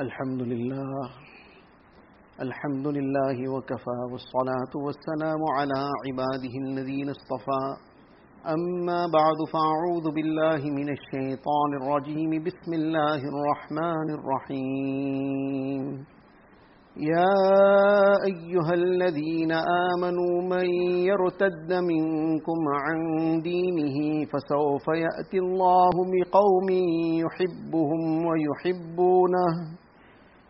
الحمد لله. الحمد لله وكفى والصلاة والسلام على عباده الذين اصطفى. أما بعد فأعوذ بالله من الشيطان الرجيم. بسم الله الرحمن الرحيم. يا أيها الذين آمنوا من يرتد منكم عن دينه فسوف يأتي الله بقوم يحبهم ويحبونه.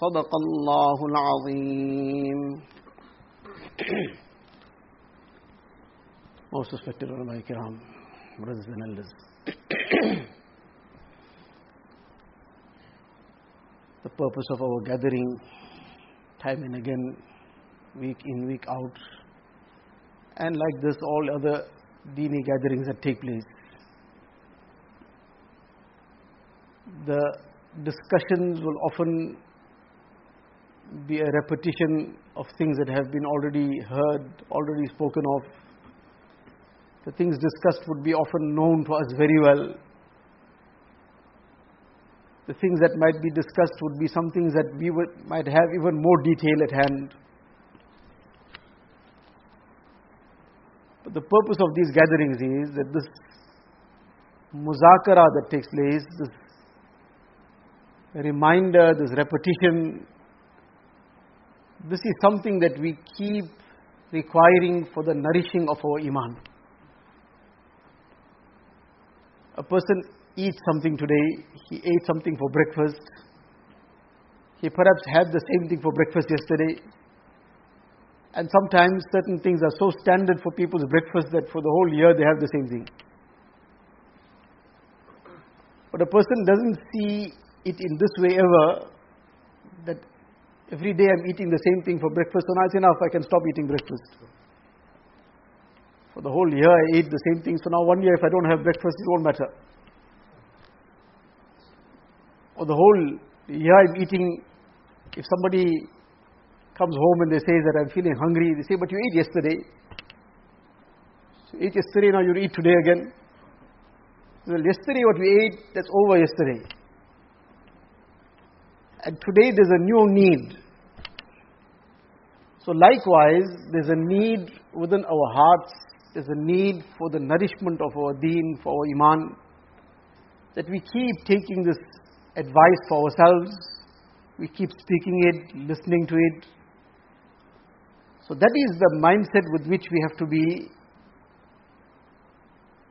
صدق الله العظيم Most respected ulama kiram, brothers and elders. the purpose of our gathering time and again, week in, week out, and like this, all other dini gatherings that take place. The discussions will often be a repetition of things that have been already heard, already spoken of. The things discussed would be often known to us very well. The things that might be discussed would be some things that we would, might have even more detail at hand. But the purpose of these gatherings is that this muzakara that takes place, this reminder, this repetition, this is something that we keep requiring for the nourishing of our iman. A person eats something today, he ate something for breakfast, he perhaps had the same thing for breakfast yesterday. And sometimes certain things are so standard for people's breakfast that for the whole year they have the same thing. But a person doesn't see it in this way ever that every day I'm eating the same thing for breakfast, so now it's enough, I can stop eating breakfast. For the whole year I ate the same thing, so now one year if I don't have breakfast, it won't matter. Or the whole year I'm eating, if somebody comes home and they say that I'm feeling hungry, they say, but you ate yesterday. So you ate yesterday, now you eat today again. Well, yesterday what we ate, that's over yesterday. And today there's a new need. So likewise, there's a need within our hearts, there's a need for the nourishment of our deen, for our iman, that we keep taking this advice for ourselves, we keep speaking it, listening to it. So that is the mindset with which we have to be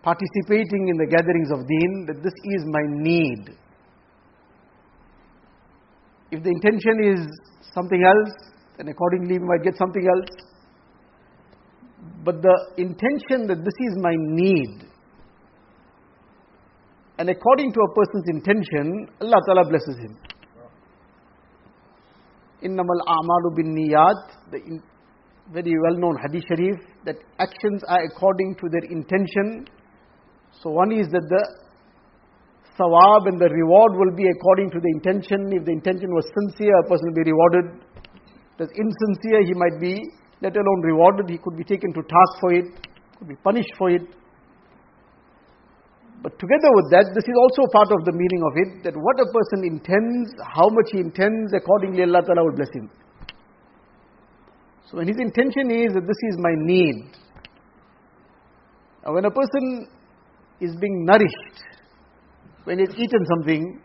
participating in the gatherings of deen, that this is my need. If the intention is something else, then accordingly we might get something else. But the intention that this is my need, and according to a person's intention, Allah Ta'ala blesses him. Innamal a'malu bin niyat, the very well known hadith sharif, that actions are according to their intention. So one is that the sawab and the reward will be according to the intention. If the intention was sincere, a person will be rewarded. If insincere, he might be let alone rewarded, he could be taken to task for it, could be punished for it. But together with that, this is also part of the meaning of it, that what a person intends, how much he intends, accordingly Allah Ta'ala will bless him. So when his intention is that this is my need, when a person is being nourished, when he's eaten something,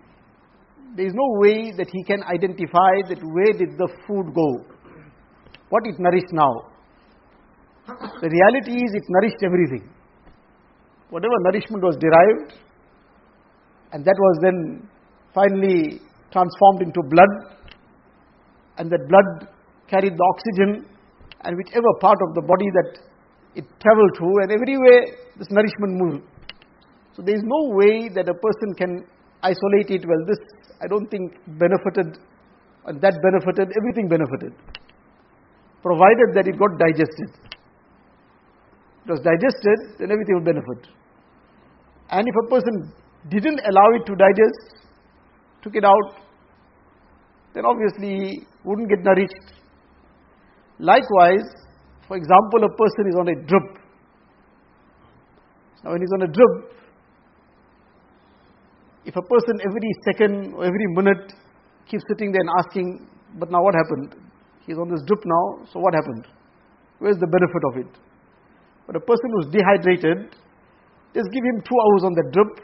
there is no way that he can identify that where did the food go, what it nourished now. The reality is it nourished everything. Whatever nourishment was derived, and that was then finally transformed into blood, and that blood carried the oxygen, and whichever part of the body that it traveled through, and everywhere this nourishment moved. So there is no way that a person can isolate it. Well, this I don't think benefited and that benefited, everything benefited. Provided that it got digested. It was digested, then everything will benefit. And if a person didn't allow it to digest, took it out, then obviously he wouldn't get nourished. Likewise, for example, a person is on a drip. Now, when he's on a drip, if a person every second or every minute keeps sitting there and asking, but now what happened? He's on this drip now, so what happened? Where's the benefit of it? But a person who's dehydrated, just give him two hours on the drip,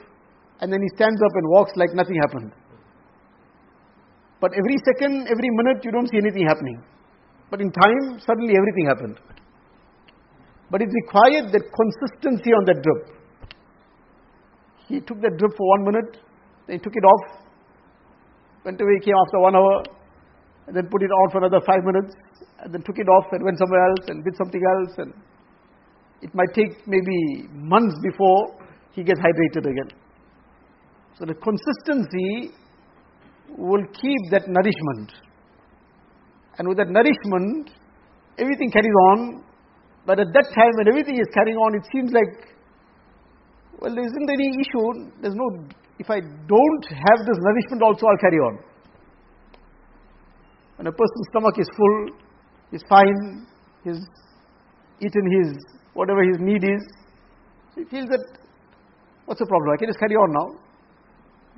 and then he stands up and walks like nothing happened. But every second, every minute, you don't see anything happening. But in time, suddenly everything happened. But it required that consistency on that drip. He took that drip for one minute, then he took it off, went away, came after one hour, and then put it on for another five minutes, and then took it off and went somewhere else and did something else. And it might take maybe months before he gets hydrated again. So the consistency will keep that nourishment. And with that nourishment, everything carries on. But at that time, when everything is carrying on, it seems like, well, there isn't any issue. There's no, if I don't have this nourishment also, I'll carry on. When a person's stomach is full, he's fine, he's eaten his, whatever his need is, he feels that, what's the problem? I can just carry on now.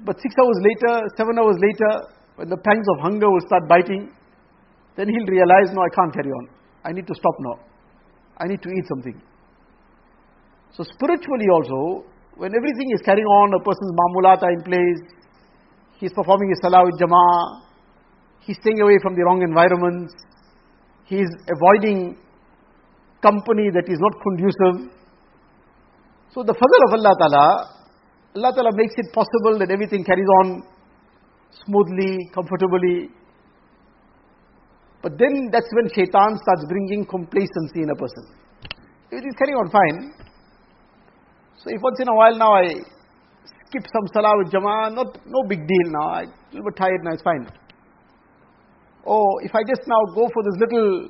But six hours later, seven hours later, when the pangs of hunger will start biting, then he'll realize, no, I can't carry on. I need to stop now. I need to eat something. So spiritually also, when everything is carrying on, a person's mamulat are in place, he's performing his salah with jama'ah, he's staying away from the wrong environments, he's avoiding company that is not conducive. So the fadl of Allah Ta'ala Allah Ta'ala makes it possible that everything carries on smoothly, comfortably. But then that's when shaitan starts bringing complacency in a person. Everything's carrying on fine. So if once in a while now I skip some salah with jama'ah, not, no big deal now. I'm a little bit tired now, it's fine. Or if I just now go for this little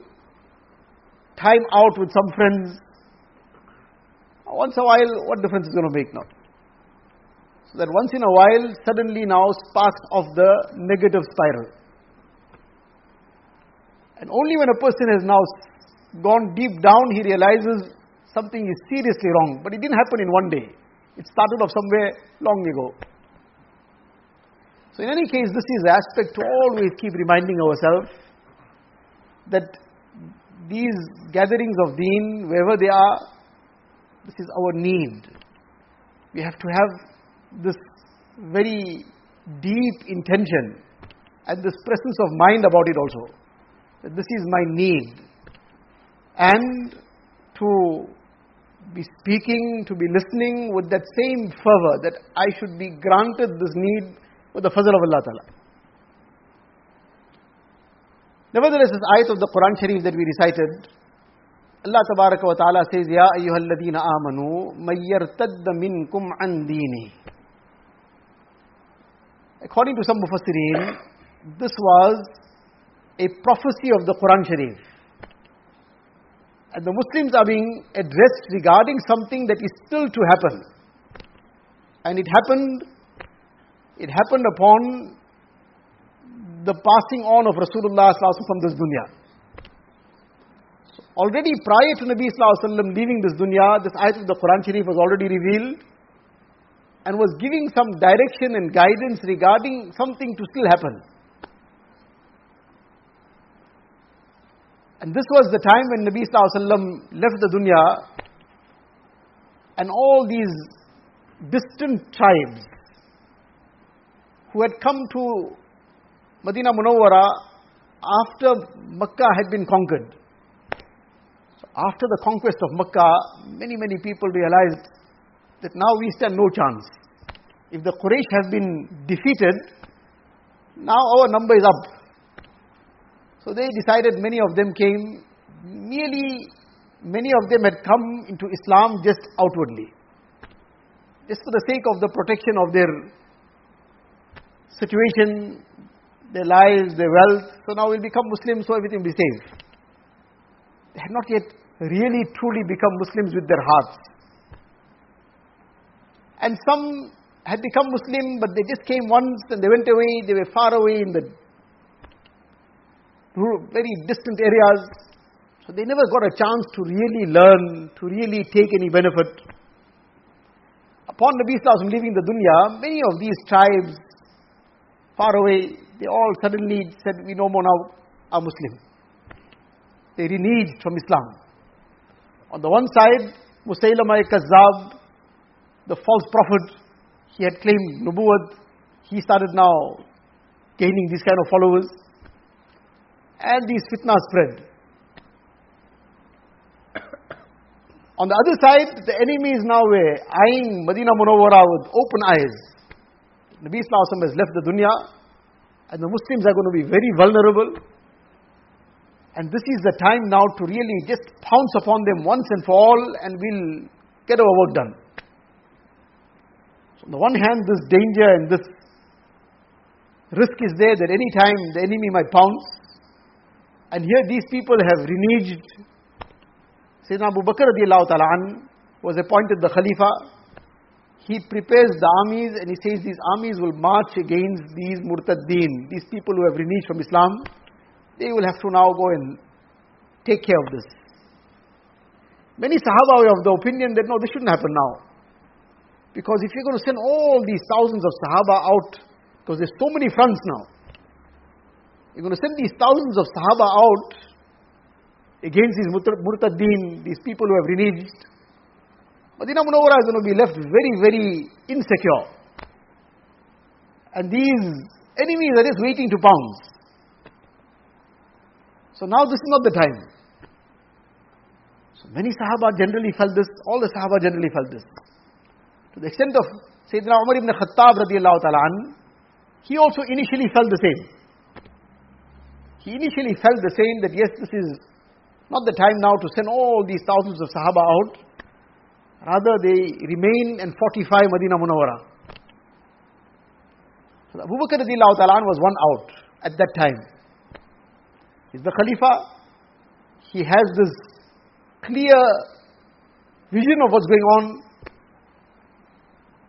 time out with some friends, once in a while, what difference is it going to make now? So that once in a while, suddenly now sparks off the negative spiral. And only when a person has now gone deep down, he realizes something is seriously wrong. But it didn't happen in one day. It started off somewhere long ago. So in any case, this is aspect to always keep reminding ourselves that these gatherings of deen, wherever they are, this is our need. We have to have this very deep intention and this presence of mind about it also. That this is my need. And to be speaking, to be listening with that same fervor that I should be granted this need with the fazl of Allah Ta'ala. Nevertheless, this ayat of the Quran Sharif that we recited, Allah Tabaraka wa Ta'ala says, Ya ayyuhalladina amanu, mayyartadda minkum an dini. According to some Mufassirin, this was a prophecy of the Quran Sharif. And the Muslims are being addressed regarding something that is still to happen. And it happened, it happened upon the passing on of Rasulullah from this dunya. So already prior to Nabi Wasallam leaving this dunya, this ayat of the Quran Sharif was already revealed and was giving some direction and guidance regarding something to still happen. And this was the time when Nabi Sallallahu left the dunya and all these distant tribes who had come to Medina Munawwara after Makkah had been conquered. So after the conquest of Makkah, many, many people realized that now we stand no chance. If the Quraysh have been defeated, now our number is up. So they decided, many of them came, nearly many of them had come into Islam just outwardly. Just for the sake of the protection of their situation, their lives, their wealth. So now we'll become Muslims, so everything will be safe. They had not yet really truly become Muslims with their hearts. And some had become Muslim, but they just came once and they went away. They were far away in the very distant areas. So they never got a chance to really learn, to really take any benefit. Upon Nabi Sallallahu leaving the dunya, many of these tribes, far away, they all suddenly said, We no more now are Muslim. They reneged from Islam. On the one side, Musaylama Kazzab, the false prophet, he had claimed Nubuwwat, he started now gaining these kind of followers. And these fitna spread. On the other side, the enemy is now were eyeing Medina Munawwara with open eyes. Nabi Sallallahu has left the dunya, and the Muslims are going to be very vulnerable. And this is the time now to really just pounce upon them once and for all, and we'll get our work done. So on the one hand, this danger and this risk is there that any time the enemy might pounce. And here these people have reneged Sayyidina Abu Bakr an, was appointed the Khalifa. He prepares the armies and he says these armies will march against these murtaddeen, these people who have reneged from Islam. They will have to now go and take care of this. Many Sahaba were of the opinion that no, this shouldn't happen now. Because if you're going to send all these thousands of Sahaba out, because there's so many fronts now, you're going to send these thousands of Sahaba out against these murtaddeen, these people who have reneged. Madinah Munawwara is going to be left very, very insecure. And these enemies are just waiting to pounce. So now this is not the time. So many Sahaba generally felt this, all the Sahaba generally felt this. To the extent of Sayyidina Umar ibn Khattab radiallahu ta'ala he also initially felt the same. He initially felt the same that yes, this is not the time now to send all these thousands of Sahaba out. Rather, they remain and fortify Madinah Munawwara. So Abu Bakr was one out at that time. He's the Khalifa. He has this clear vision of what's going on.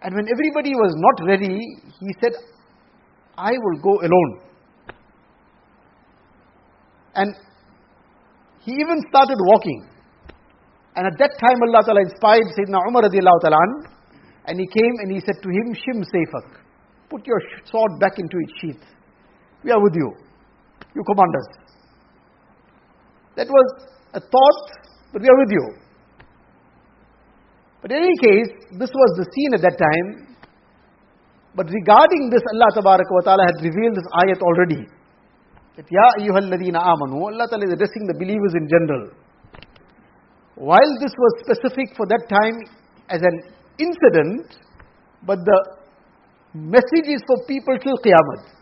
And when everybody was not ready, he said, I will go alone. And he even started walking. And at that time Allah Ta'ala inspired Sayyidina Umar radiallahu ta'ala and he came and he said to him, Shim Sayfak, put your sword back into its sheath. We are with you. You command us. That was a thought, but we are with you. But in any case, this was the scene at that time. But regarding this, Allah Ta'ala had revealed this ayat already. That Ya ayyuhalladhina amanu, Allah Ta'ala is addressing the believers in general. While this was specific for that time as an incident, but the message is for people till Qiyamah.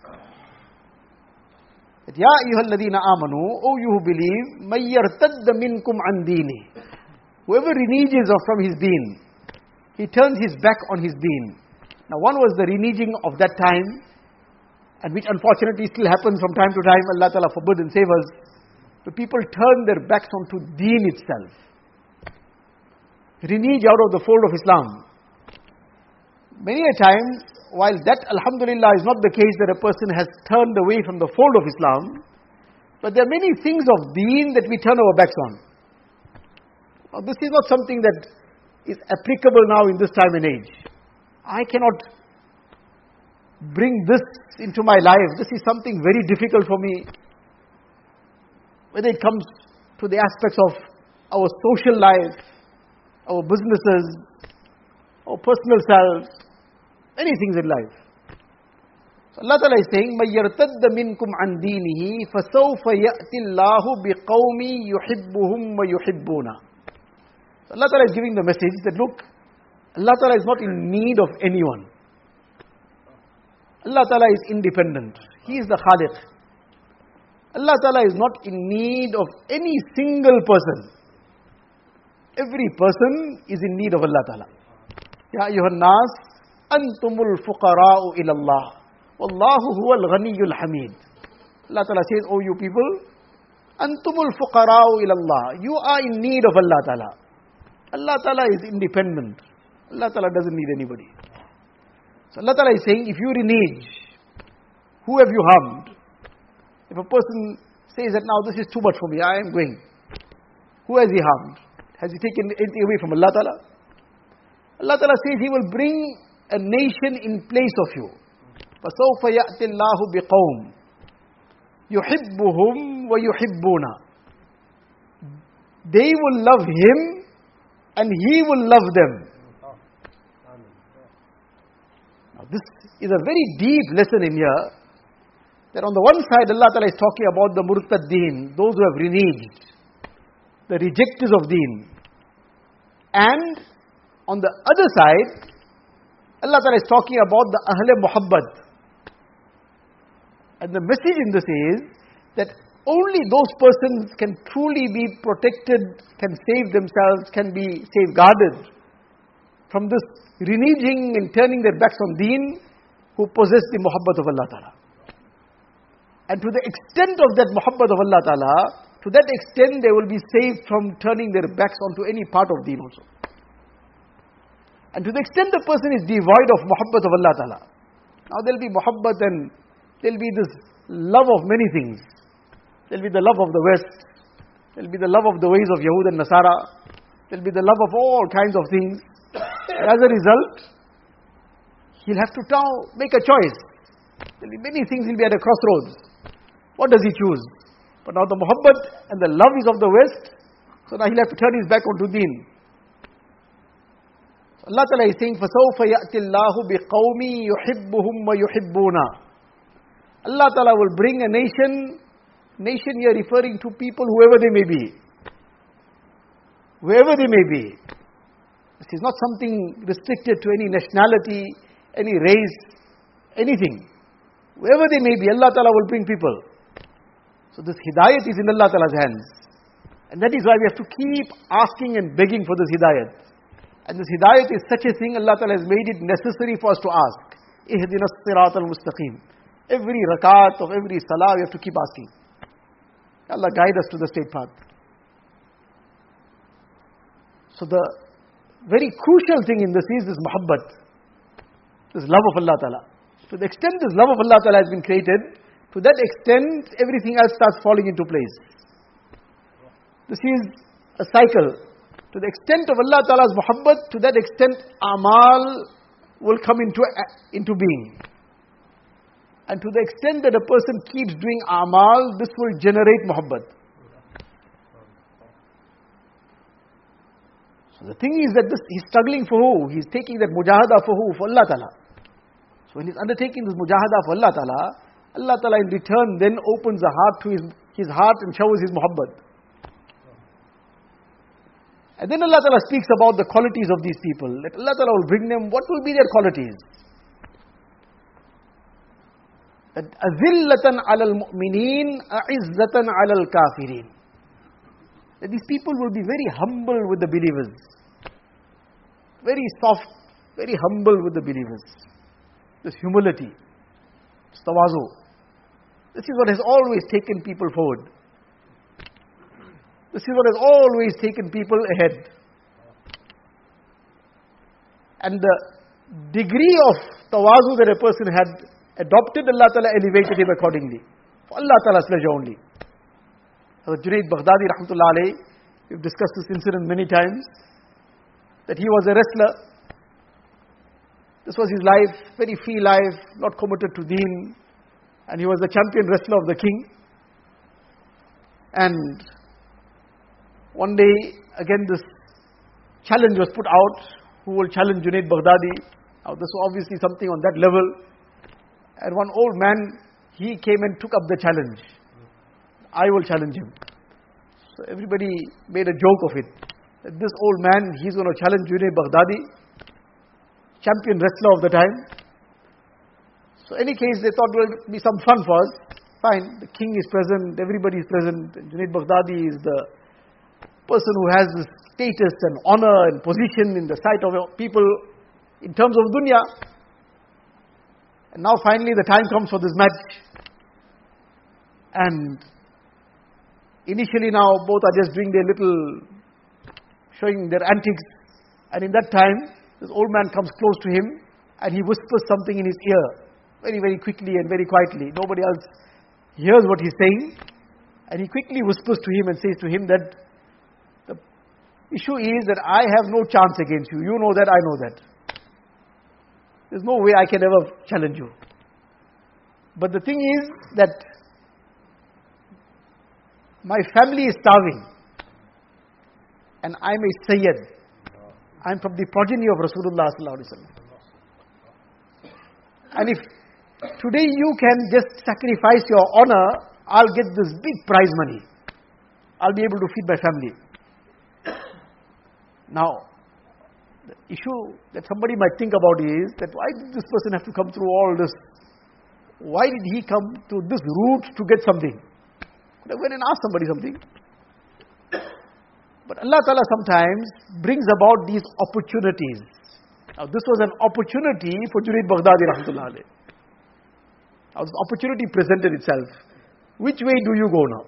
That Ya ayyuhalladhina amanu, O you who believe, may yartadda minkum an dini. Whoever reneges from his deen, he turns his back on his deen. Now one was the reneging of that time, and which unfortunately still happens from time to time, Allah Ta'ala forbid and save us, the people turn their backs onto deen itself. Renege out of the fold of Islam. Many a time, while that Alhamdulillah is not the case that a person has turned away from the fold of Islam, but there are many things of deen that we turn our backs on. Now, this is not something that is applicable now in this time and age. I cannot bring this into my life. This is something very difficult for me. Whether it comes to the aspects of our social life, our businesses, our personal selves, many things in life. So Allah Ta'ala is saying, مَنْ يَرْتَدَّ مِنْكُمْ عَنْ دِينِهِ فَسَوْفَ يَأْتِ اللَّهُ بِقَوْمِ يُحِبُّهُمْ وَيُحِبُّونَ so Allah Ta'ala is giving the message that look, Allah Ta'ala is not in need of anyone. Allah Ta'ala is independent. He is the Khaliq. Allah Ta'ala is not in need of any single person. Every person is in need of Allah Ta'ala. Ya ayyuhan nas, antumul fuqara'u ila Allah. Wallahu huwal ghaniyul hamid. Allah Ta'ala says, Oh you people, Antumul fuqara'u ilallah. You are in need of Allah Ta'ala. Allah Ta'ala is independent. Allah Ta'ala doesn't need anybody. So Allah Ta'ala is saying, if you renege, who have you harmed? If a person says that now this is too much for me, I am going. Who has he harmed? Has he taken anything away from Allah Ta'ala? Allah Ta'ala says He will bring a nation in place of you. فَسَوْفَ يَأْتِ اللَّهُ بِقَوْمٍ يُحِبُّهُمْ وَيُحِبُّونَ They will love Him and He will love them. Now this is a very deep lesson in here. That on the one side Allah Ta'ala is talking about the murtaddeen, those who have reneged, the rejectors of deen. And on the other side, Allah Ta'ala is talking about the Ahle Muhabbat. And the message in this is that only those persons can truly be protected, can save themselves, can be safeguarded from this reneging and turning their backs on deen who possess the muhabbat of Allah Ta'ala. And to the extent of that muhabbat of Allah Ta'ala, to that extent they will be saved from turning their backs onto any part of deen also. And to the extent the person is devoid of muhabbat of Allah Ta'ala, now there'll be muhabbat and there'll be this love of many things. There'll be the love of the West, there'll be the love of the ways of Yahud and Nasara, there'll be the love of all kinds of things. As a result, he'll have to make a choice. There'll be many things he'll be at a crossroads. What does he choose? But now the muhabbat and the love is of the West, so now he'll have to turn his back onto deen. Allah Ta'ala is saying, فَسَوْفَ يَأْتِ اللَّهُ بِقَوْمِ يُحِبُّهُمْ وَيُحِبُّونَ Allah Ta'ala will bring a nation, nation here referring to people, whoever they may be. Whoever they may be. This is not something restricted to any nationality, any race, anything. Wherever they may be, Allah Ta'ala will bring people. So this hidayat is in Allah Ta'ala's hands. And that is why we have to keep asking and begging for this hidayat. And this hidayat is such a thing, Allah Ta'ala has made it necessary for us to ask. Al-mustaqim. Every rakat of every salah, we have to keep asking. Allah guide us to the straight path. So the very crucial thing in this is this muhabbat. This love of Allah Ta'ala. To the extent this love of Allah Ta'ala has been created, to that extent everything else starts falling into place. This is a cycle. To the extent of Allah Ta'ala's muhabbat, to that extent amal will come into, uh, into being. And to the extent that a person keeps doing amal, this will generate muhabbat. So the thing is that this, he's struggling for who? He's taking that mujahada for who? For Allah Ta'ala. So when he's undertaking this mujahada for Allah Ta'ala, Allah Ta'ala in return then opens the heart to his, his heart and showers his muhabbat. And then Allah Ta'ala speaks about the qualities of these people. That Allah Ta'ala will bring them, what will be their qualities? That azillatan alal mu'mineen, a'izzatan alal kafirin. That these people will be very humble with the believers. Very soft, very humble with the believers. This humility, this tawazu. This is what has always taken people forward. This is what has always taken people ahead. And the degree of tawazu that a person had adopted, Allah Ta'ala elevated him accordingly. For Allah Ta'ala's pleasure only. Junaid Baghdadi rahmatullah alayhi, we've discussed this incident many times, that he was a wrestler. This was his life, very free life, not committed to deen. And he was the champion wrestler of the king. And one day, again, this challenge was put out who will challenge Junaid Baghdadi. Now, this was obviously something on that level. And one old man, he came and took up the challenge. I will challenge him. So everybody made a joke of it. This old man, he's going to challenge Junaid Baghdadi, champion wrestler of the time. So any case, they thought it will be some fun for us. Fine, the king is present, everybody is present. Junaid Baghdadi is the person who has this status and honor and position in the sight of people in terms of dunya. And now finally the time comes for this match. And initially now both are just doing their little, showing their antics. And in that time, this old man comes close to him and he whispers something in his ear very, very quickly and very quietly. Nobody else hears what he's saying. And he quickly whispers to him and says to him that the issue is that I have no chance against you. You know that, I know that. There's no way I can ever challenge you. But the thing is that my family is starving. And I'm a Sayyid. I'm from the progeny of Rasulullah. And if Today you can just sacrifice your honor, I'll get this big prize money. I'll be able to feed my family. Now, the issue that somebody might think about is that why did this person have to come through all this? Why did he come to this route to get something? Have went and asked somebody something. But Allah Ta'ala sometimes brings about these opportunities. Now this was an opportunity for Junaid Baghdadi now this opportunity presented itself. Which way do you go now?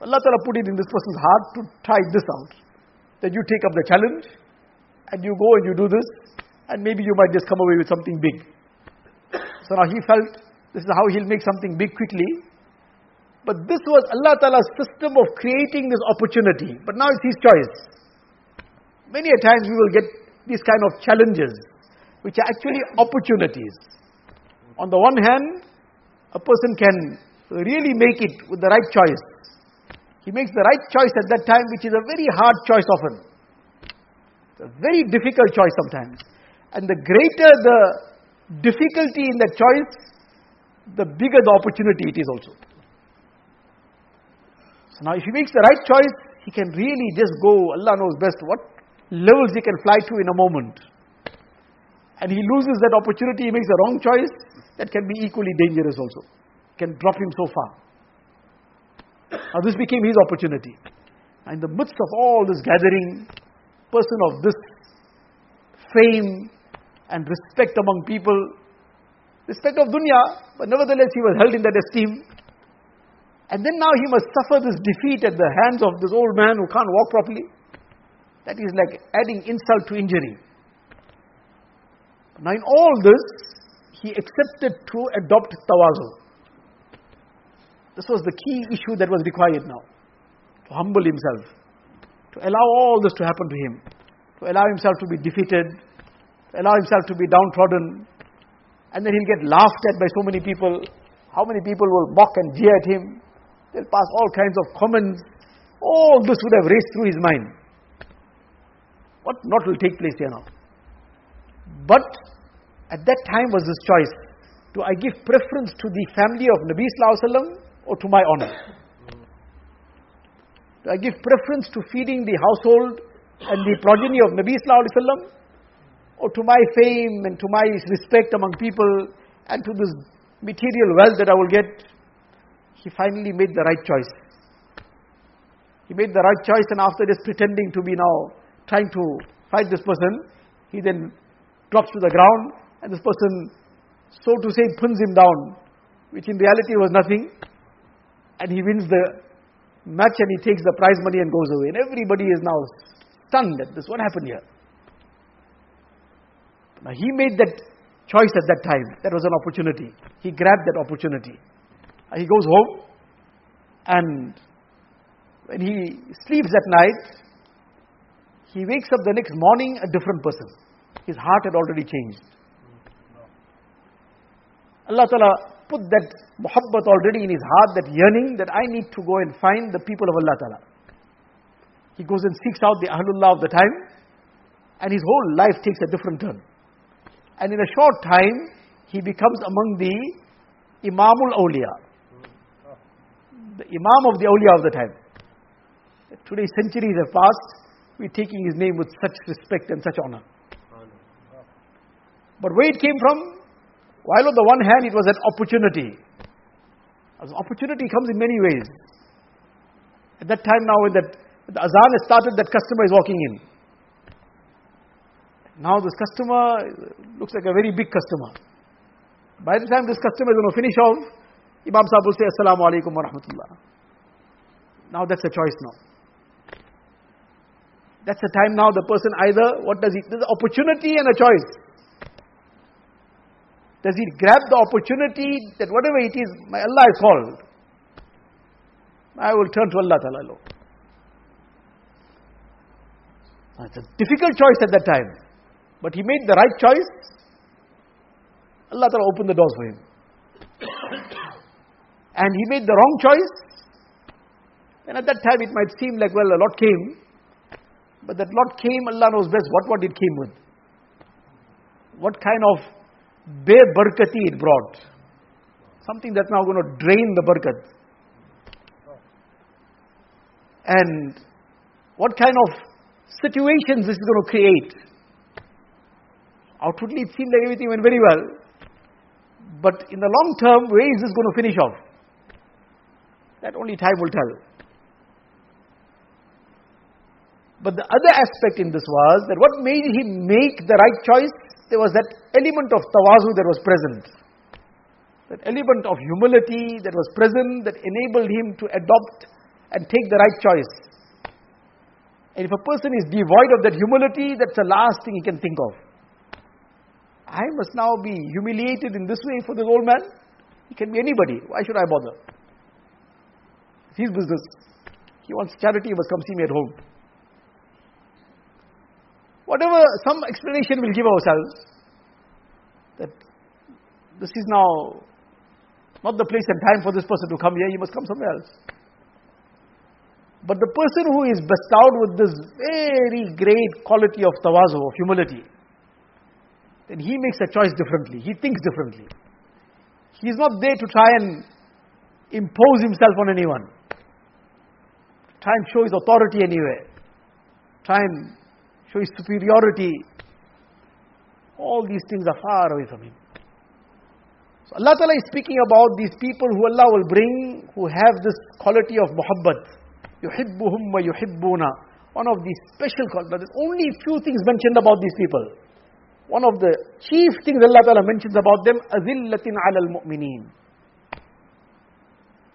Allah Ta'ala put it in this person's heart to try this out. That you take up the challenge and you go and you do this and maybe you might just come away with something big. So now he felt this is how he'll make something big quickly. But this was Allah Ta'ala's system of creating this opportunity. But now it's his choice. Many a times we will get these kind of challenges, which are actually opportunities. On the one hand, a person can really make it with the right choice. He makes the right choice at that time, which is a very hard choice often. It's a very difficult choice sometimes. And the greater the difficulty in that choice, the bigger the opportunity it is also. Now if he makes the right choice, he can really just go, Allah knows best what levels he can fly to in a moment. And he loses that opportunity, he makes the wrong choice, that can be equally dangerous also. Can drop him so far. Now this became his opportunity. In the midst of all this gathering, person of this fame and respect among people, respect of dunya, but nevertheless he was held in that esteem. And then now he must suffer this defeat at the hands of this old man who can't walk properly. That is like adding insult to injury. Now in all this, he accepted to adopt tawazu. This was the key issue that was required now. To humble himself. To allow all this to happen to him. To allow himself to be defeated. To allow himself to be downtrodden. And then he'll get laughed at by so many people. How many people will mock and jeer at him? They'll pass all kinds of comments. All this would have raced through his mind. What not will take place here now? But at that time was this choice. Do I give preference to the family of Nabi Sallallahu or to my honor? Do I give preference to feeding the household and the progeny of Nabi Sallallahu or to my fame and to my respect among people and to this material wealth that I will get? He finally made the right choice. He made the right choice and after this pretending to be now trying to fight this person, he then drops to the ground and this person, so to say, puns him down, which in reality was nothing. And he wins the match and he takes the prize money and goes away. And everybody is now stunned at this. What happened here? Now he made that choice at that time. That was an opportunity. He grabbed that opportunity. He goes home and when he sleeps at night, he wakes up the next morning a different person. His heart had already changed. Allah Ta'ala put that muhabbat already in his heart, that yearning that I need to go and find the people of Allah Ta'ala. He goes and seeks out the Ahlullah of the time, and his whole life takes a different turn. And in a short time, he becomes among the Imamul Awliya. The Imam of the Awliya of the time. Today, centuries have passed, we're taking his name with such respect and such honor. But where it came from, while on the one hand it was an opportunity. As opportunity comes in many ways. At that time now when that the azan has started, that customer is walking in. Now this customer looks like a very big customer. By the time this customer is going to finish off, Imam Sahib will say, Assalamu alaikum wa rahmatullah. Now that's a choice now. That's the time now the person either, what does he, there's an opportunity and a choice. Does he grab the opportunity that whatever it is, my Allah is called. I will turn to Allah Ta'ala alone. It's a difficult choice at that time. But he made the right choice. Allah Ta'ala opened the doors for him. And he made the wrong choice. And at that time it might seem like, well, a lot came. But that lot came, Allah knows best what, what it came with. What kind of bare barkati it brought. Something that's now going to drain the barkat. And what kind of situations this is going to create. Outwardly, it seemed like everything went very well. But in the long term, where is this going to finish off? That only time will tell. But the other aspect in this was that what made him make the right choice? There was that element of tawazu that was present. That element of humility that was present that enabled him to adopt and take the right choice. And if a person is devoid of that humility, that's the last thing he can think of. I must now be humiliated in this way for this old man? He can be anybody. Why should I bother? His business. He wants charity, he must come see me at home. Whatever, some explanation we'll give ourselves that this is now not the place and time for this person to come here, he must come somewhere else. But the person who is bestowed with this very great quality of tawazu, of humility, then he makes a choice differently. He thinks differently. He is not there to try and impose himself on anyone. Try and show his authority anywhere. Try and show his superiority. All these things are far away from him. So Allah Ta'ala is speaking about these people who Allah will bring, who have this quality of muhabbat wa yuhibbuna. One of the special qualities. There's only few things mentioned about these people. One of the chief things Allah Ta'ala mentions about them, azillatin ala al-mu'mineen.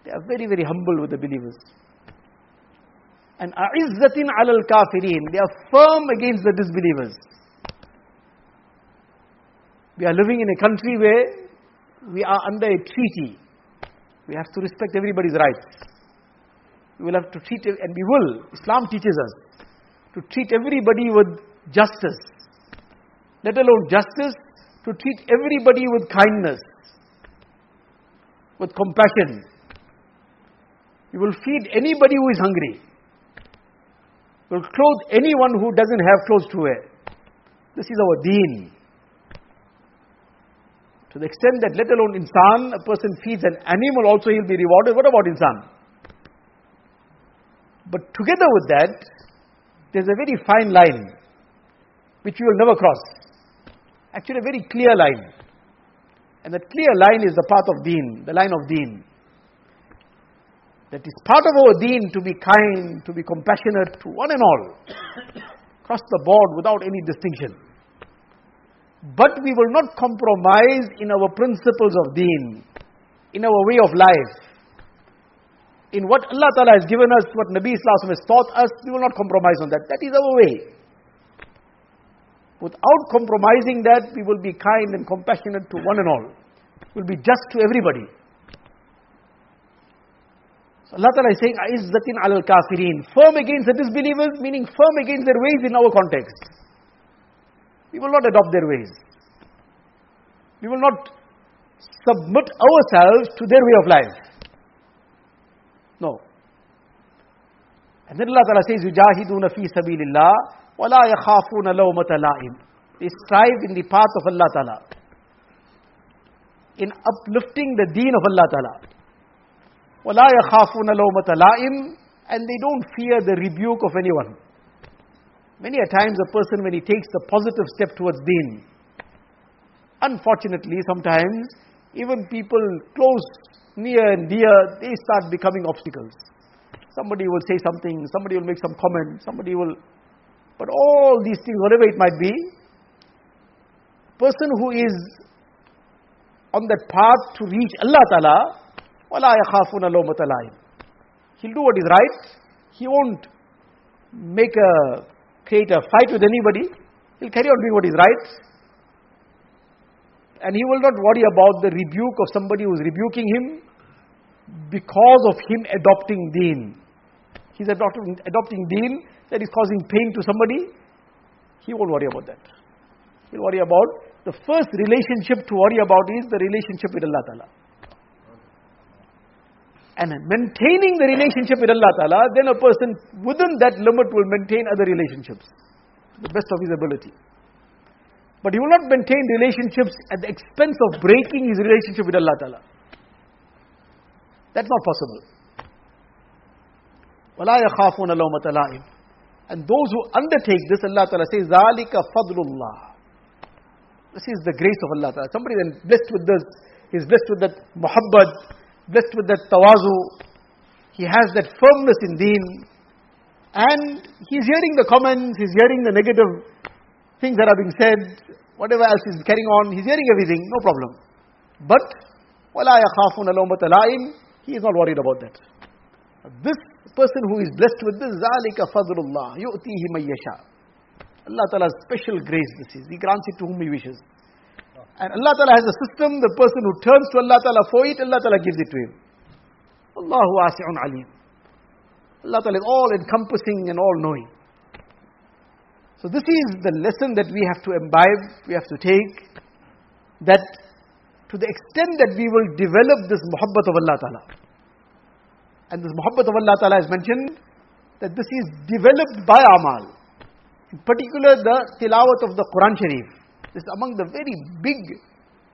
They are very, very humble with the believers. And a'izzatin ala al-kafirin. They are firm against the disbelievers. We are living in a country where we are under a treaty. We have to respect everybody's rights. We will have to treat, and we will. Islam teaches us to treat everybody with justice. Let alone justice, to treat everybody with kindness, with compassion. We will feed anybody who is hungry. Will clothe anyone who doesn't have clothes to wear. This is our deen. To the extent that let alone insan, a person feeds an animal also he'll be rewarded. What about insan? But together with that, there's a very fine line which you will never cross. Actually, a very clear line. And that clear line is the path of deen, the line of deen. That is part of our deen to be kind, to be compassionate to one and all. across the board without any distinction. But we will not compromise in our principles of deen, in our way of life in what Allah Ta'ala has given us, what Nabi Islam has taught us, we will not compromise on that. That is our way. Without compromising that, we will be kind and compassionate to one and all. We'll be just to everybody. So Allah Ta'ala is saying, Aizzatin al kafirin. Firm against the disbelievers, meaning firm against their ways in our context. We will not adopt their ways. We will not submit ourselves to their way of life. No. And then Allah Ta'ala says, يُجَاهِدُونَ فِي سَبِيلِ اللَّهِ وَلَا يَخَافُونَ لَوْمَةَ لَائِمٍ They strive in the path of Allah Ta'ala. In uplifting the deen of Allah Ta'ala. وَلَا يَخَافُونَ لَوْمَةَ لَائِمٍ And they don't fear the rebuke of anyone. Many a times a person when he takes the positive step towards deen, unfortunately sometimes even people close near and dear, they start becoming obstacles. Somebody will say something, somebody will make some comment, somebody will. But all these things, whatever it might be, person who is on that path to reach Allah Ta'ala, وَلَا يَخَافُونَ لَوْمَةَ لَائِمٍ He'll do what is right. He won't make a, create a fight with anybody. He'll carry on doing what is right. And he will not worry about the rebuke of somebody who's rebuking him because of him adopting deen. He's adopting, adopting deen that is causing pain to somebody. He won't worry about that. He'll worry about the first relationship to worry about is the relationship with Allah Ta'ala. And maintaining the relationship with Allah Ta'ala, then a person within that limit will maintain other relationships to the best of his ability. But he will not maintain relationships at the expense of breaking his relationship with Allah Ta'ala. That's not possible. وَلَا يَخَافُونَ لَوْمَةَ لَائِمٍ And those who undertake this, Allah Ta'ala says, ذَلِكَ فَضْلُ اللَّهِ This is the grace of Allah Ta'ala. Somebody then blessed with this, he's blessed with that muhabbat, blessed with that tawazu, he has that firmness in deen, and he's hearing the comments, he's hearing the negative things that are being said, whatever else is carrying on, he's hearing everything, no problem. But, وَلَا يَخَافُونَ لَوْمَةَ لَائِمٍ He is not worried about that. This person who is blessed with this, ذَلِكَ فَضْلُ اللَّهِ يُؤْتِيهِ مَن يَشَاءُ Allah Ta'ala's special grace this is. He grants it to whom He wishes. And Allah Ta'ala has a system, the person who turns to Allah Ta'ala for it, Allah Ta'ala gives it to him. Allahu wasi'un alim. Allah Ta'ala is all encompassing and all knowing. So this is the lesson that we have to imbibe, we have to take, that to the extent that we will develop this muhabbat of Allah Ta'ala, and this muhabbat of Allah Ta'ala is mentioned, that this is developed by amal. In particular, the tilawat of the Quran Sharif. This is among the very big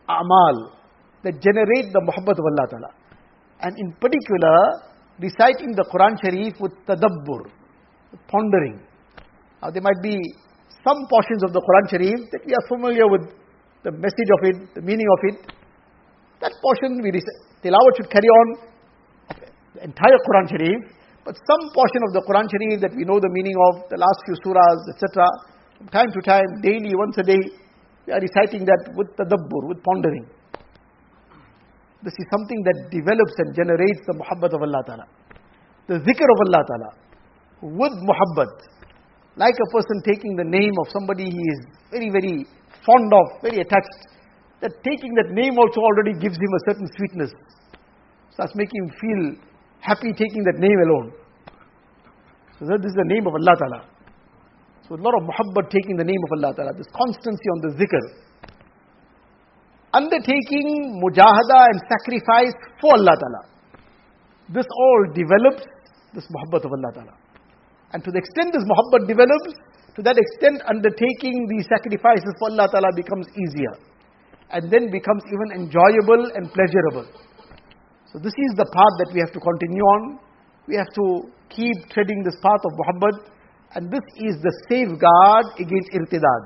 amal that generate the muhabbat of Allah Ta'ala. And in particular, reciting the Quran Sharif with tadabbur, pondering. Now there might be some portions of the Quran Sharif that we are familiar with the message of it, the meaning of it. That portion we recite. Tilawat should carry on the entire Quran Sharif, but some portion of the Quran Sharif that we know the meaning of, the last few surahs, etc. From time to time, daily, once a day, we are reciting that with tadabbur, with pondering. This is something that develops and generates the muhabbat of Allah Ta'ala. The zikr of Allah Ta'ala. With muhabbat. Like a person taking the name of somebody he is very, very fond of, very attached. That taking that name also already gives him a certain sweetness. Starts making him feel happy taking that name alone. So this is the name of Allah Ta'ala. So a lot of muhabbat taking the name of Allah Ta'ala. This constancy on the zikr. Undertaking mujahada and sacrifice for Allah Ta'ala. This all develops this muhabbat of Allah Ta'ala. And to the extent this muhabbat develops, to that extent undertaking these sacrifices for Allah Ta'ala becomes easier. And then becomes even enjoyable and pleasurable. So this is the path that we have to continue on. We have to keep treading this path of muhabbat. And this is the safeguard against irtidad.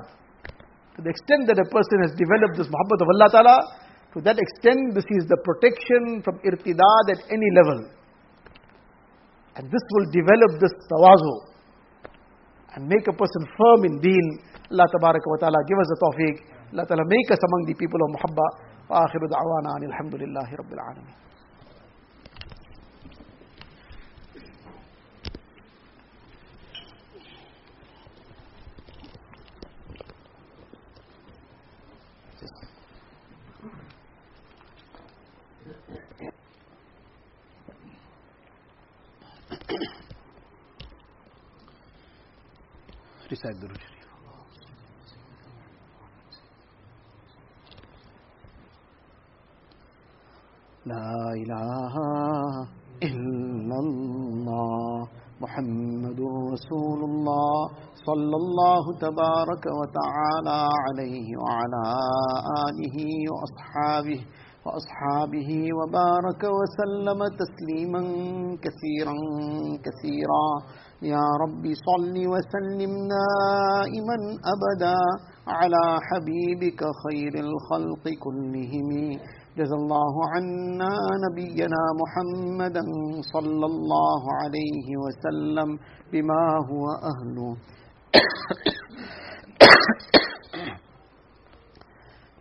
To the extent that a person has developed this muhabbat of Allah Ta'ala, to that extent this is the protection from irtidad at any level. And this will develop this tawazu and make a person firm in deen. Allah Tabaraka wa Ta'ala give us the tawfiq. Allah Ta'ala make us among the people of muhabba. وآخر دعوانا أن الحمد لله رب العالمين the Sharif. لا إله إلا الله محمد رسول الله صلى الله تبارك وتعالى عليه وعلى آله وأصحابه وأصحابه وبارك وسلم تسليما كثيرا كثيرا. يا رب صل وسلم دائما أبدا على حبيبك خير الخلق كلهم. جزى الله عنا نبينا محمدا صلى الله عليه وسلم بما هو أهله.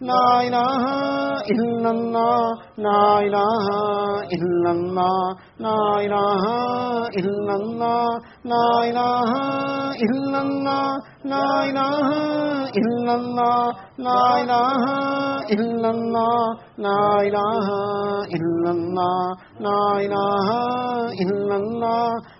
لا الہ الا اللہ لا الہ الا اللہ لا الہ الا اللہ لا الہ الا اللہ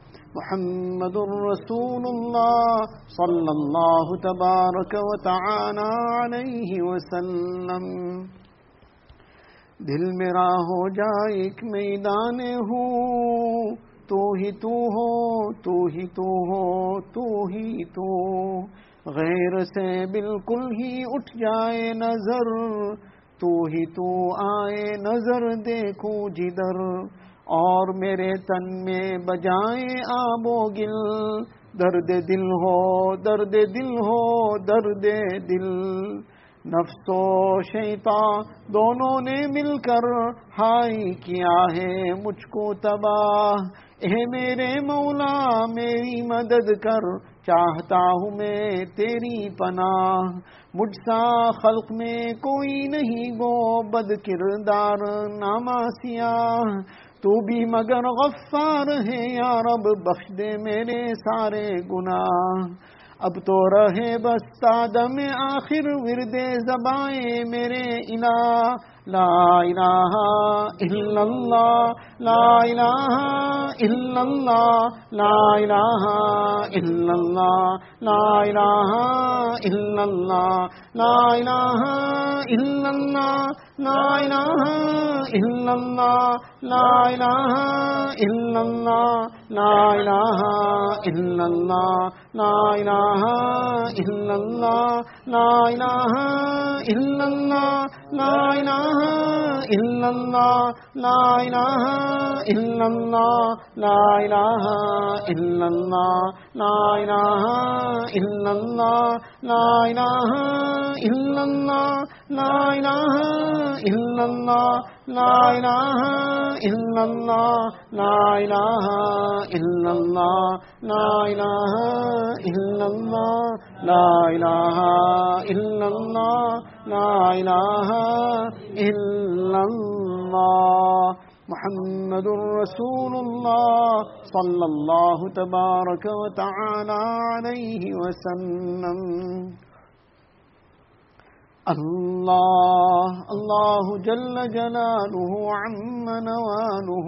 محمد رسول الله صلى الله تبارك وتعالى عليه وسلم۔ دل میرا ہو جائے ایک میدان ہوں تو ہی تو ہو، تو ہی تو ہو، تو ہی تو۔ غیر سے بالکل ہی اٹھ جائے نظر، تو ہی تو آئے نظر دیکھو جدھر اور میرے تن میں بجائے آب و گل۔ درد دل ہو، درد دل ہو، درد دل۔ نفس و شیطان دونوں نے مل کر ہائی کیا ہے مجھ کو تباہ۔ اے میرے مولا، میری مدد کر۔ چاہتا ہوں میں تیری پناہ۔ مجھ سا خلق میں کوئی نہیں گو بد کردار ناما سیاہ۔ تو بھی مگر غفار ہے یا رب، بخش دے میرے سارے گناہ۔ اب تو رہے بس تادم آخر، ورد زبائیں میرے الہ۔ لا الہ الا اللہ۔ لا الہ الا اللہ لا الہ الا اللہ لا الہ الا اللہ لا الہ الا اللہ لا الہ الا اللہ لا الہ الا اللہ لا الہ الا اللہ لا الہ الا اللہ لا الہ الا اللہ لا الہ الا اللہ لا الہ إلا الله لا إله إلا الله لا إله إلا الله لا إله إلا الله لا إله إلا الله لا محمد رسول الله صلى الله تبارك وتعالى عليه وسلم. الله الله جل جلاله عم نواله.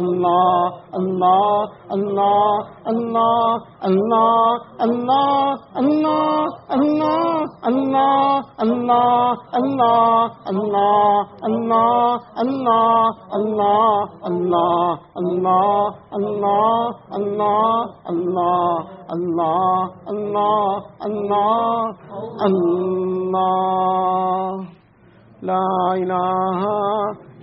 اللہ اللہ لا الہ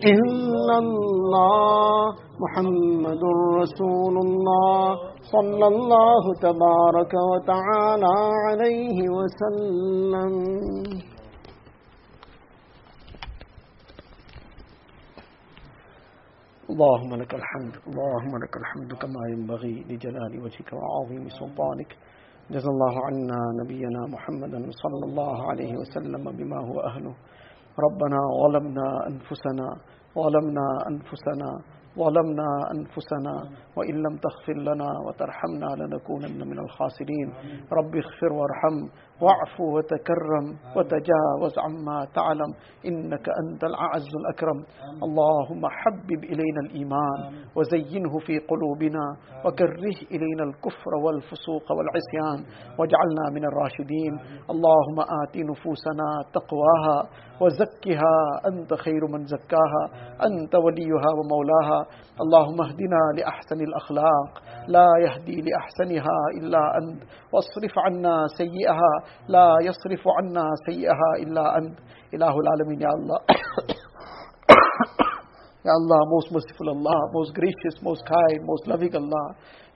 الا اللہ محمد رسول الله صلى الله تبارك وتعالى عليه وسلم. اللهم لك الحمد اللهم لك الحمد كما ينبغي لجلال وجهك وعظيم سلطانك. جزا الله عنا نبينا محمدا صلى الله عليه وسلم بما هو أهله. ربنا ظلمنا أنفسنا ظلمنا أنفسنا ظلمنا أنفسنا وإن لم تغفر لنا وترحمنا لنكونن من الخاسرين. رب اغفر وارحم. واعف وتكرم وتجاوز عما تعلم. إنك أنت الأعز الأكرم. اللهم حبب إلينا الإيمان وزينه في قلوبنا وكره إلينا الكفر والفسوق والعصيان واجعلنا من الراشدين. اللهم آت نفوسنا تقواها وزكها. أنت خير من زكاها. أنت وليها ومولاها. اللهم اهدنا لأحسن الأخلاق. لا يهدي لأحسنها إلا أنت. واصرف عنا سيئها. لا يصرف عنا سيئها إلا أنت إله العالمين يا الله Ya Allah, most merciful Allah, most gracious, most kind, most loving Allah.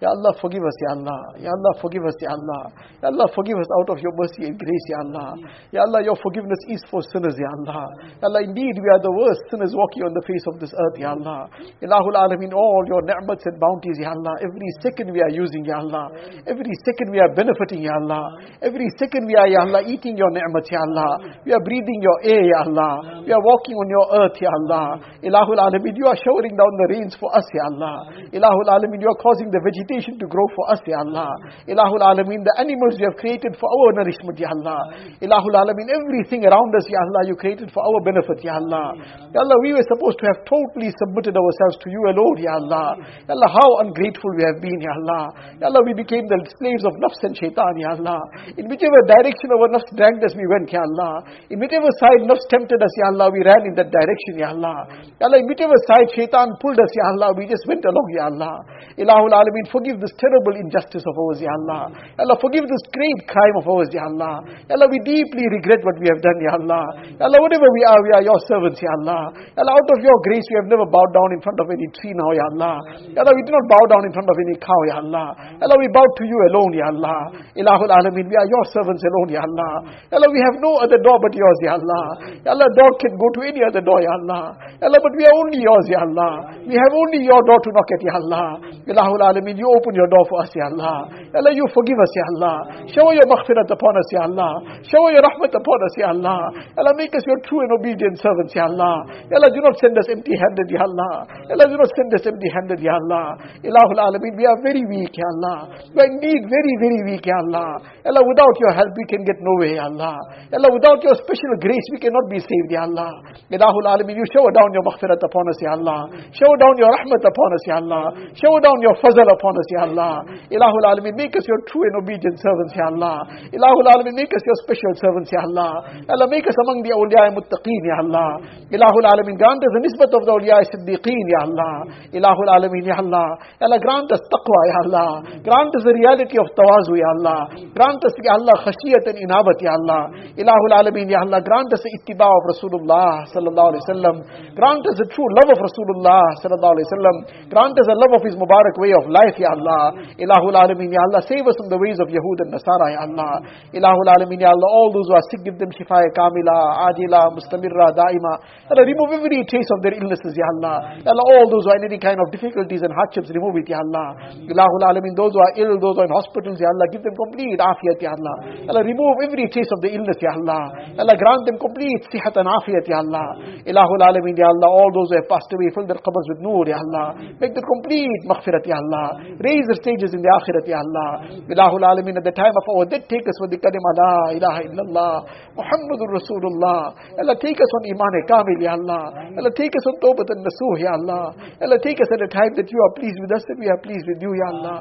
Ya Allah, forgive us, Ya Allah. Ya Allah, forgive us, Ya Allah. Ya Allah, forgive us out of your mercy and grace, Ya Allah. Ya Allah, your forgiveness is for sinners, Ya Allah. Ya Allah, indeed, we are the worst sinners walking on the face of this earth, Ya Allah. Ilahul Alameen, all your ni'mats and bounties, Ya Allah. Every second we are using, Ya Allah. Every second we are benefiting, Ya Allah. Every second we are, Ya Allah, eating your ni'mats, Ya Allah. We are breathing your air, Ya Allah. We are walking on your earth, Ya Allah. Ilahul Alameen, you are showering down the rains for us, Ya Allah. Ilahul Alameen, you are causing the vegetation to grow for us, Ya Allah. Ilahul Alameen, the animals you have created for our nourishment, Ya Allah. Ilahul Alameen, everything around us, Ya Allah, you created for our benefit, Ya Allah. Ya Allah, we were supposed to have totally submitted ourselves to you alone, Ya Allah. Ya Allah, how ungrateful we have been, Ya Allah. Ya Allah, we became the slaves of nafs and shaitan, Ya Allah. In whichever direction our nafs dragged us, we went, Ya Allah. In whichever side nafs tempted us, Ya Allah, we ran in that direction, Ya Allah. Ya Allah, in whichever side shaitan pulled us, Ya Allah, we just went along, Ya Allah. Ilahul Alameen, forgive this terrible injustice of ours, Ya Allah. Ya Allah, forgive this great crime of ours, Ya Allah. Ya Allah, we deeply regret what we have done, Ya Allah. Ya Allah, whatever we are, we are your servants, Ya Allah. Ya Allah, out of your grace, we have never bowed down in front of any tree now, Ya Allah. Ya Allah, we do not bow down in front of any cow, Ya Allah. Ya Allah, we bow to you alone, Ya Allah. Ilahul Alameen, we are your servants alone, Ya Allah. Ya Allah, we have no other door but yours, Ya Allah. Ya Allah, dog can go to any other door, Ya Allah. Ya Allah, but we are only yours, Ya Allah. We have only your door to knock at, Ya Allah. Ilahul Alameen, you open your door for us, Ya Allah. Allah, you forgive us, Ya Allah. Shower your maghfirat upon us, Ya Allah. Shower your rahmat upon us, Ya Allah. Allah, make us your true and obedient servants, Ya Allah. Allah, do not send us empty-handed, Ya Allah. Allah, do not send us empty-handed, Ya Allah. Ilahul Alameen, we are very weak, Ya Allah. We are indeed very, very weak, Ya Allah. Allah, without your help, we can get nowhere, Ya Allah. Allah, without your special grace, we cannot be saved, Ya Allah. Ilahul Alameen, you shower down your maghfirat upon us, Ya Allah. Shower down your rahmat upon us, Ya Allah. Shower down your fazl upon us, Ya Allah. Ilahul Alameen, make us your true and obedient servants, Ya Allah. Ilahul Alameen, make us your special servants, Ya Allah. Allah, make us among the awliya and muttaqeen, Ya Allah. Ilahul Alameen, grant us the nisbat of the awliya and siddiqeen, Ya Allah. Ilahul Alameen, Ya Allah. Allah, grant us taqwa, Ya Allah. Grant us the reality of tawazu, Ya Allah. Grant us, Ya Allah, khashiyat and inabat, Ya Allah. Ilahul Alameen, Ya Allah, grant us the ittiba of Rasulullah sallallahu alayhi wa sallam. Grant us the true love of Rasulullah sallallahu alayhi wa sallam. Grant us the love of his Mubarak way of life, Ya Ya Allah. Ilahul Alameen, Ya Allah, save us from the ways of Yahud and Nasara, Ya Allah. Ilahul Alameen, Ya Allah, all those who are sick, give them shifa kamila, ajila, mustamirra, daima. Allah, remove every trace of their illnesses, Ya Allah. Allah, all those who are in any kind of difficulties and hardships, remove it, Ya Allah. Ilahul Alameen, those who are ill, those who are in hospitals, Ya Allah, give them complete afiyat, Ya Allah. Allah, remove every trace of the illness, Ya Allah. Allah, grant them complete sihat and afiyat, Ya Allah. Ilahul Alameen, Ya Allah, all those who have passed away, fill their qabrs with noor, Ya Allah. Make their complete maghfirat, Ya Allah. Raise their stages in the akhirat, Ya Allah. Ilahul Alameen, at the time of our death, take us with the kalima, La ilaha illallah, Muhammadur Rasulullah. Allah, take us on Iman Kamil, Ya Allah. Allah, take us on Tawbatan Nasuh, Ya Allah. Allah, take us at a time that you are pleased with us and we are pleased with you, Ya Allah.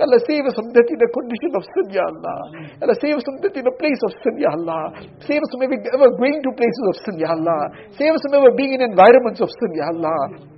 Allah, save us from death in a condition of sin, Ya Allah. Allah, save us from death in a place of sin, Ya Allah. Save us from ever going to places of sin, Ya Allah. Save us from ever being in environments of sin, Ya Allah.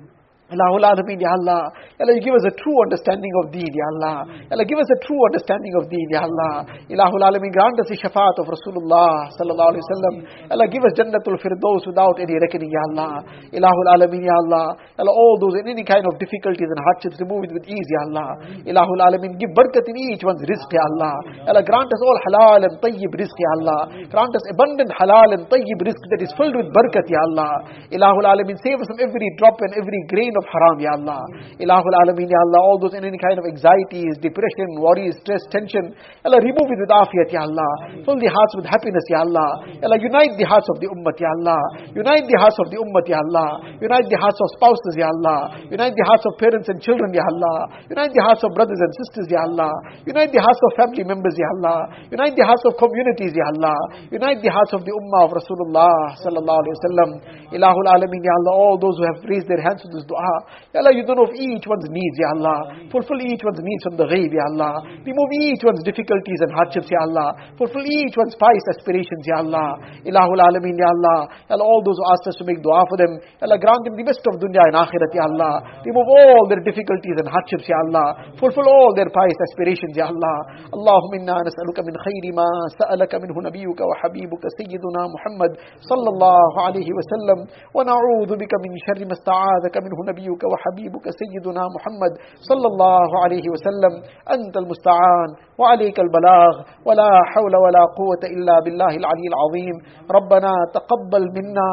Allahul Alameen, Ya Allah. Allah, you give us a true understanding of deen, Ya Allah. Allah, give us a true understanding of deen, Ya Allah. Ilahul Alameen, grant us the shafaat of Rasulullah sallallahu alayhi wa sallam. Allah, give us Jannatul Firdaus without any reckoning, Ya Allah. Ilahul Alameen, Ya Allah. Allah, all those in any kind of difficulties and hardships, remove it with ease, Ya Allah. Ilahul Alameen, give barakat in each one's rizq, Ya Allah. Allah, grant us all halal and tayyib rizq, Ya Allah. Grant us abundant halal and tayyib rizq that is filled with barakat, Ya Allah. Ilahul Alameen, save us from every drop and every grain of haram, Ya Allah. Ilahul Alameen, Ya Allah, all those in any kind of anxieties, depression, worries, stress, tension, Allah, remove it with afiyat, Ya Allah. Fill the hearts with happiness, Ya Allah. Allah, unite the hearts of the ummah, Ya Allah. Unite the hearts of the ummah, Ya Allah. Unite the hearts of spouses, Ya Allah. Unite the hearts of parents and children, Ya Allah. Unite the hearts of brothers and sisters, Ya Allah. Unite the hearts of family members, Ya Allah. Unite the hearts of communities, Ya Allah. Unite the hearts of the ummah of Rasulullah sallallahu alayhi wa sallam. Ilahul Alameen, Ya Allah, all those who have raised their hands to this dua, Ya Allah, you don't know of each one's needs, Ya Allah. Fulfill each one's needs from the ghaib, Ya Allah. Remove each one's difficulties and hardships, Ya Allah. Fulfill each one's pious aspirations, Ya Allah. Ilahul Alameen, Ya Allah. Ya Allah, all those who asked us to make dua for them, Ya Allah, grant them the best of dunya and akhirat, Ya Allah. Remove all their difficulties and hardships, Ya Allah. Fulfill all their pious aspirations, Ya Allah. اللهم إنا نسألك من خير ما سألك منه نبيك وحبيبك سيدنا محمد صلى الله عليه وسلم ونعوذ بك من شر ما استعاذك منه نبيك وحبيبك سيدنا محمد صلى الله عليه وسلم. أنت المستعان وعليك البلاغ. ولا حول ولا قوة إلا بالله العلي العظيم. ربنا تقبل منا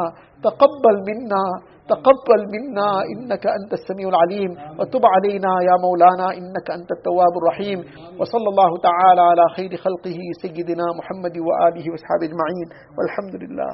تقبل منا تقبل منا. إنك أنت السميع العليم. وتب علينا يا مولانا إنك أنت التواب الرحيم. وصلى الله تعالى على خير خلقه سيدنا محمد وآله وصحبه أجمعين. والحمد لله